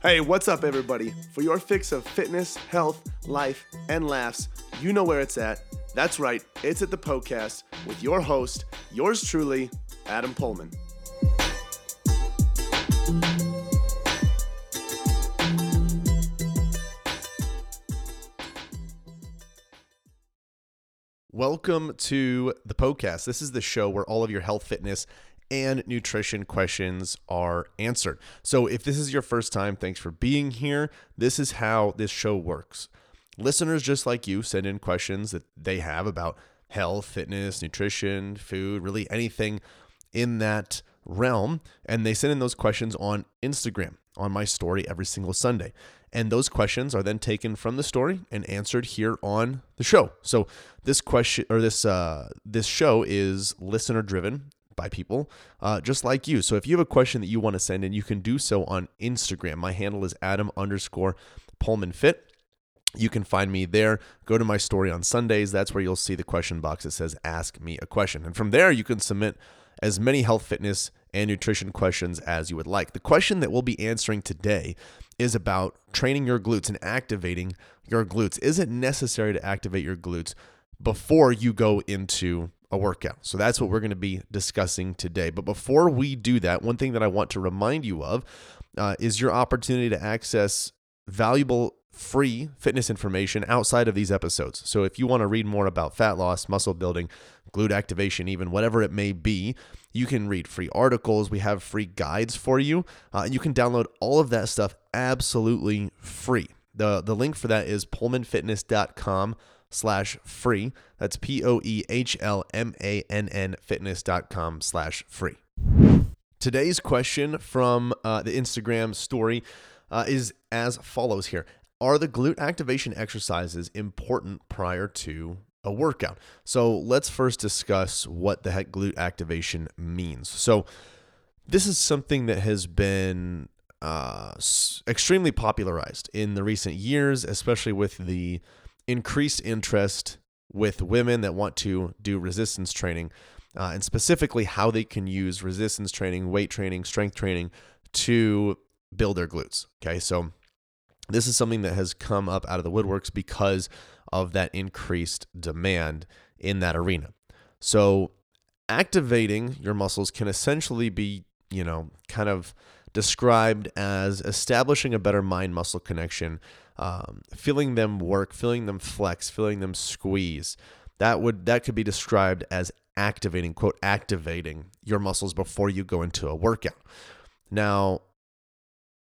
Hey, what's up, everybody? For your fix of fitness, health, life, and laughs, you know where it's at. That's right, it's at the Poecast with your host, yours truly, Adam Poehlmann. Welcome to the Poecast. This is the show where all of your health, fitness, and nutrition questions are answered. So, if this is your first time, thanks for being here. This is how this show works. Listeners just like you send in questions that they have about health, fitness, nutrition, food, really anything in that realm. And they send in those questions on Instagram, on my story every single Sunday. And those questions are then taken from the story and answered here on the show. So this question or this uh, this show is listener driven by people uh, just like you. So if you have a question that you want to send in, you can do so on Instagram. My handle is Adam underscore Poehlmann Fit. You can find me there. Go to my story on Sundays. That's where you'll see the question box that says Ask Me a Question. And from there, you can submit as many health, fitness, and nutrition questions as you would like. The question that we'll be answering today is about training your glutes and activating your glutes. Is it necessary to activate your glutes before you go into a workout? So that's what we're going to be discussing today. But before we do that, one thing that I want to remind you of uh, is your opportunity to access valuable free fitness information outside of these episodes. So if you want to read more about fat loss, muscle building, glute activation, even whatever it may be, you can read free articles. We have free guides for you. Uh, you can download all of that stuff absolutely free. The, the link for that is poehlmannfitness.com slash free. That's P-O-E-H-L-M-A-N-N fitness.com slash free. Today's question from uh, the Instagram story uh, is as follows here. Are the glute activation exercises important prior to a workout? So let's first discuss what the heck glute activation means. So this is something that has been uh, extremely popularized in the recent years, especially with the increased interest with women that want to do resistance training, uh, and specifically how they can use resistance training, weight training, strength training to build their glutes. Okay, so this is something that has come up out of the woodworks because of that increased demand in that arena. So, activating your muscles can essentially be, you know, kind of described as establishing a better mind muscle connection, um, feeling them work, feeling them flex, feeling them squeeze. That would that could be described as activating, quote, activating your muscles before you go into a workout. Now,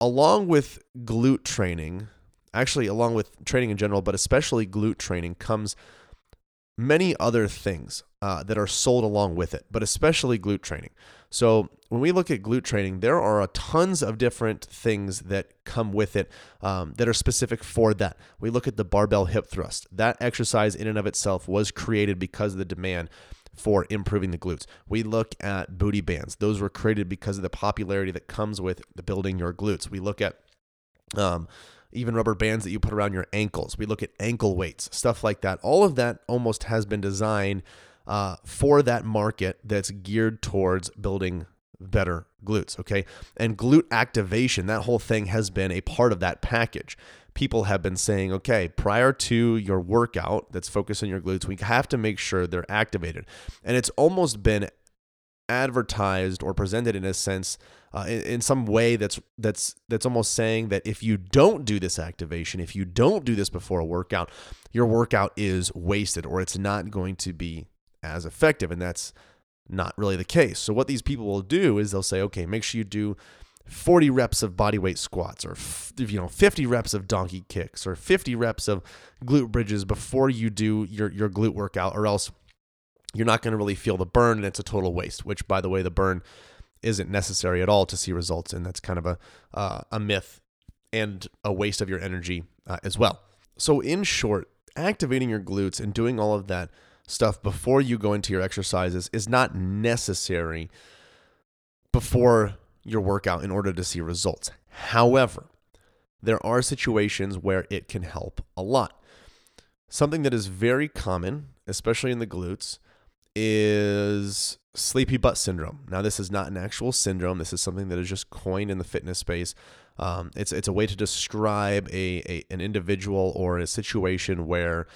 along with glute training, actually, along with training in general, but especially glute training, comes many other things uh, that are sold along with it, but especially glute training. So, when we look at glute training, there are a tons of different things that come with it um, that are specific for that. We look at the barbell hip thrust. That exercise, in and of itself, was created because of the demand for improving the glutes. We look at booty bands. Those were created because of the popularity that comes with the building your glutes. We look at um, even rubber bands that you put around your ankles. We look at ankle weights, stuff like that. All of that almost has been designed uh, for that market that's geared towards building better glutes. Okay. And glute activation, that whole thing has been a part of that package people have been saying, okay, prior to your workout that's focused on your glutes, we have to make sure they're activated. And it's almost been advertised or presented in a sense uh, in, in some way that's that's that's almost saying that if you don't do this activation if you don't do this before a workout your workout is wasted or it's not going to be as effective and that's not really the case. So what these people will do is they'll say okay make sure you do 40 reps of bodyweight squats or you know 50 reps of donkey kicks or 50 reps of glute bridges before you do your your glute workout or else you're not going to really feel the burn and it's a total waste which by the way the burn isn't necessary at all to see results and that's kind of a uh, a myth and a waste of your energy uh, as well so in short activating your glutes and doing all of that stuff before you go into your exercises is not necessary before your workout in order to see results. However, there are situations where it can help a lot. Something that is very common, especially in the glutes, is sleepy butt syndrome. Now, this is not an actual syndrome. This is something that is just coined in the fitness space. Um, it's it's a way to describe a, a an individual or a situation where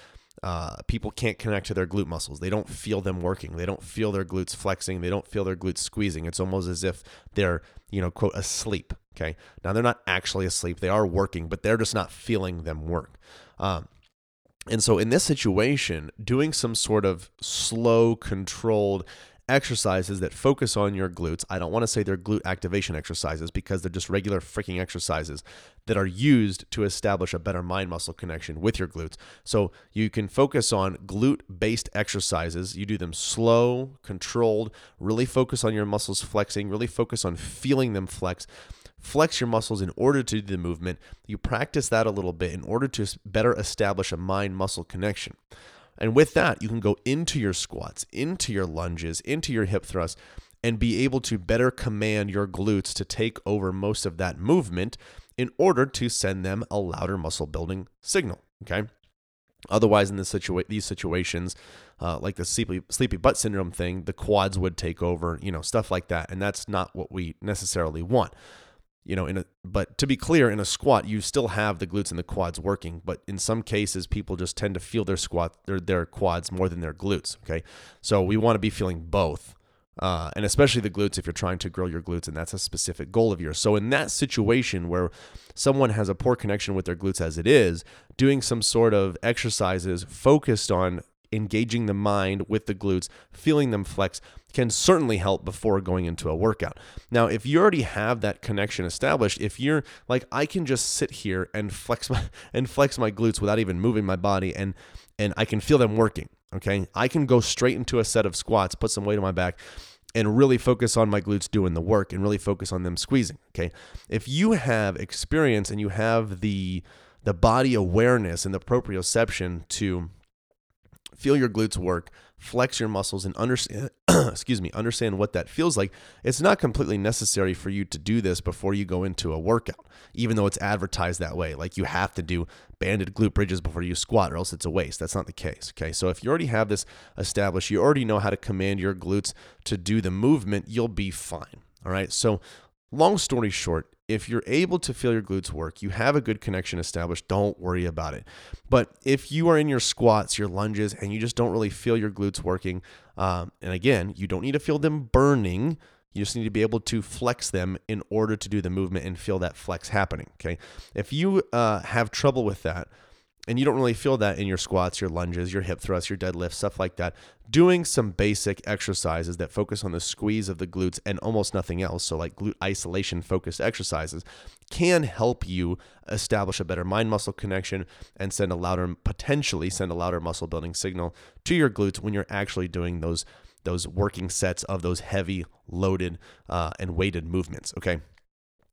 uh, people can't connect to their glute muscles. They don't feel them working. They don't feel their glutes flexing. They don't feel their glutes squeezing. It's almost as if they're, you know, quote, asleep. Okay. Now they're not actually asleep. They are working, but they're just not feeling them work. Um, and so in this situation, doing some sort of slow, controlled exercises that focus on your glutes. I don't want to say they're glute activation exercises because they're just regular freaking exercises that are used to establish a better mind muscle connection with your glutes. So you can focus on glute based exercises. You do them slow, controlled, really focus on your muscles flexing, really focus on feeling them flex flex your muscles in order to do the movement. You practice that a little bit in order to better establish a mind muscle connection. And with that, you can go into your squats, into your lunges, into your hip thrusts, and be able to better command your glutes to take over most of that movement in order to send them a louder muscle building signal. Okay. Otherwise, in situa- these situations, uh, like the sleepy, sleepy butt syndrome thing, the quads would take over, you know, stuff like that. And that's not what we necessarily want you know in a but to be clear in a squat you still have the glutes and the quads working but in some cases people just tend to feel their squat their their quads more than their glutes okay? So we want to be feeling both uh, and especially the glutes if you're trying to grow your glutes and that's a specific goal of yours. So in that situation where someone has a poor connection with their glutes as it is doing some sort of exercises focused on engaging the mind with the glutes feeling them flex can certainly help before going into a workout. Now, if you already have that connection established, if you're like I can just sit here and flex my and flex my glutes without even moving my body and and I can feel them working, okay? I can go straight into a set of squats, put some weight on my back and really focus on my glutes doing the work and really focus on them squeezing, okay? If you have experience and you have the the body awareness and the proprioception to feel your glutes work, flex your muscles and understand excuse me, understand what that feels like. It's not completely necessary for you to do this before you go into a workout, even though it's advertised that way. Like you have to do banded glute bridges before you squat or else it's a waste. That's not the case, okay? So if you already have this established, you already know how to command your glutes to do the movement, you'll be fine. All right? So long story short, if you're able to feel your glutes work, you have a good connection established, don't worry about it. But if you are in your squats, your lunges, and you just don't really feel your glutes working, um, and again, you don't need to feel them burning. You just need to be able to flex them in order to do the movement and feel that flex happening. Okay. If you uh, have trouble with that, and you don't really feel that in your squats, your lunges, your hip thrusts, your deadlifts, stuff like that, doing some basic exercises that focus on the squeeze of the glutes and almost nothing else, so like glute isolation focused exercises, can help you establish a better mind muscle connection and send a louder, potentially send a louder muscle building signal to your glutes when you're actually doing those those working sets of those heavy, loaded, uh, and weighted movements. Okay,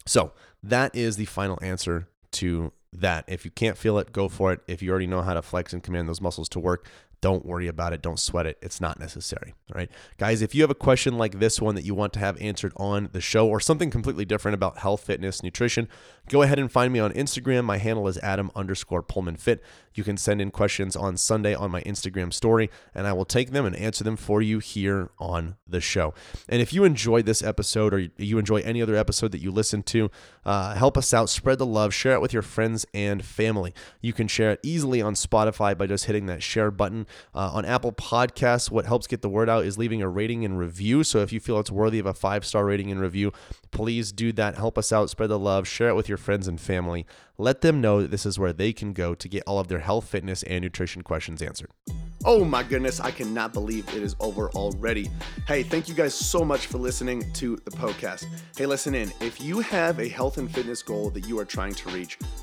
so that is the final answer to that. If you can't feel it, go for it. If you already know how to flex and command those muscles to work, don't worry about it. Don't sweat it. It's not necessary. All right. Guys, if you have a question like this one that you want to have answered on the show or something completely different about health, fitness, nutrition, go ahead and find me on Instagram. My handle is Adam underscore Poehlmann Fit. You can send in questions on Sunday on my Instagram story, and I will take them and answer them for you here on the show. And if you enjoyed this episode or you enjoy any other episode that you listen to, uh, help us out, spread the love, share it with your friends and family. You can share it easily on Spotify by just hitting that share button. Uh, on Apple Podcasts, what helps get the word out is leaving a rating and review. So if you feel it's worthy of a five star rating and review, please do that. Help us out, spread the love, share it with your friends and family. Let them know that this is where they can go to get all of their health, fitness, and nutrition questions answered. Oh my goodness, I cannot believe it is over already. Hey, thank you guys so much for listening to the Poecast. Hey, listen in. If you have a health and fitness goal that you are trying to reach,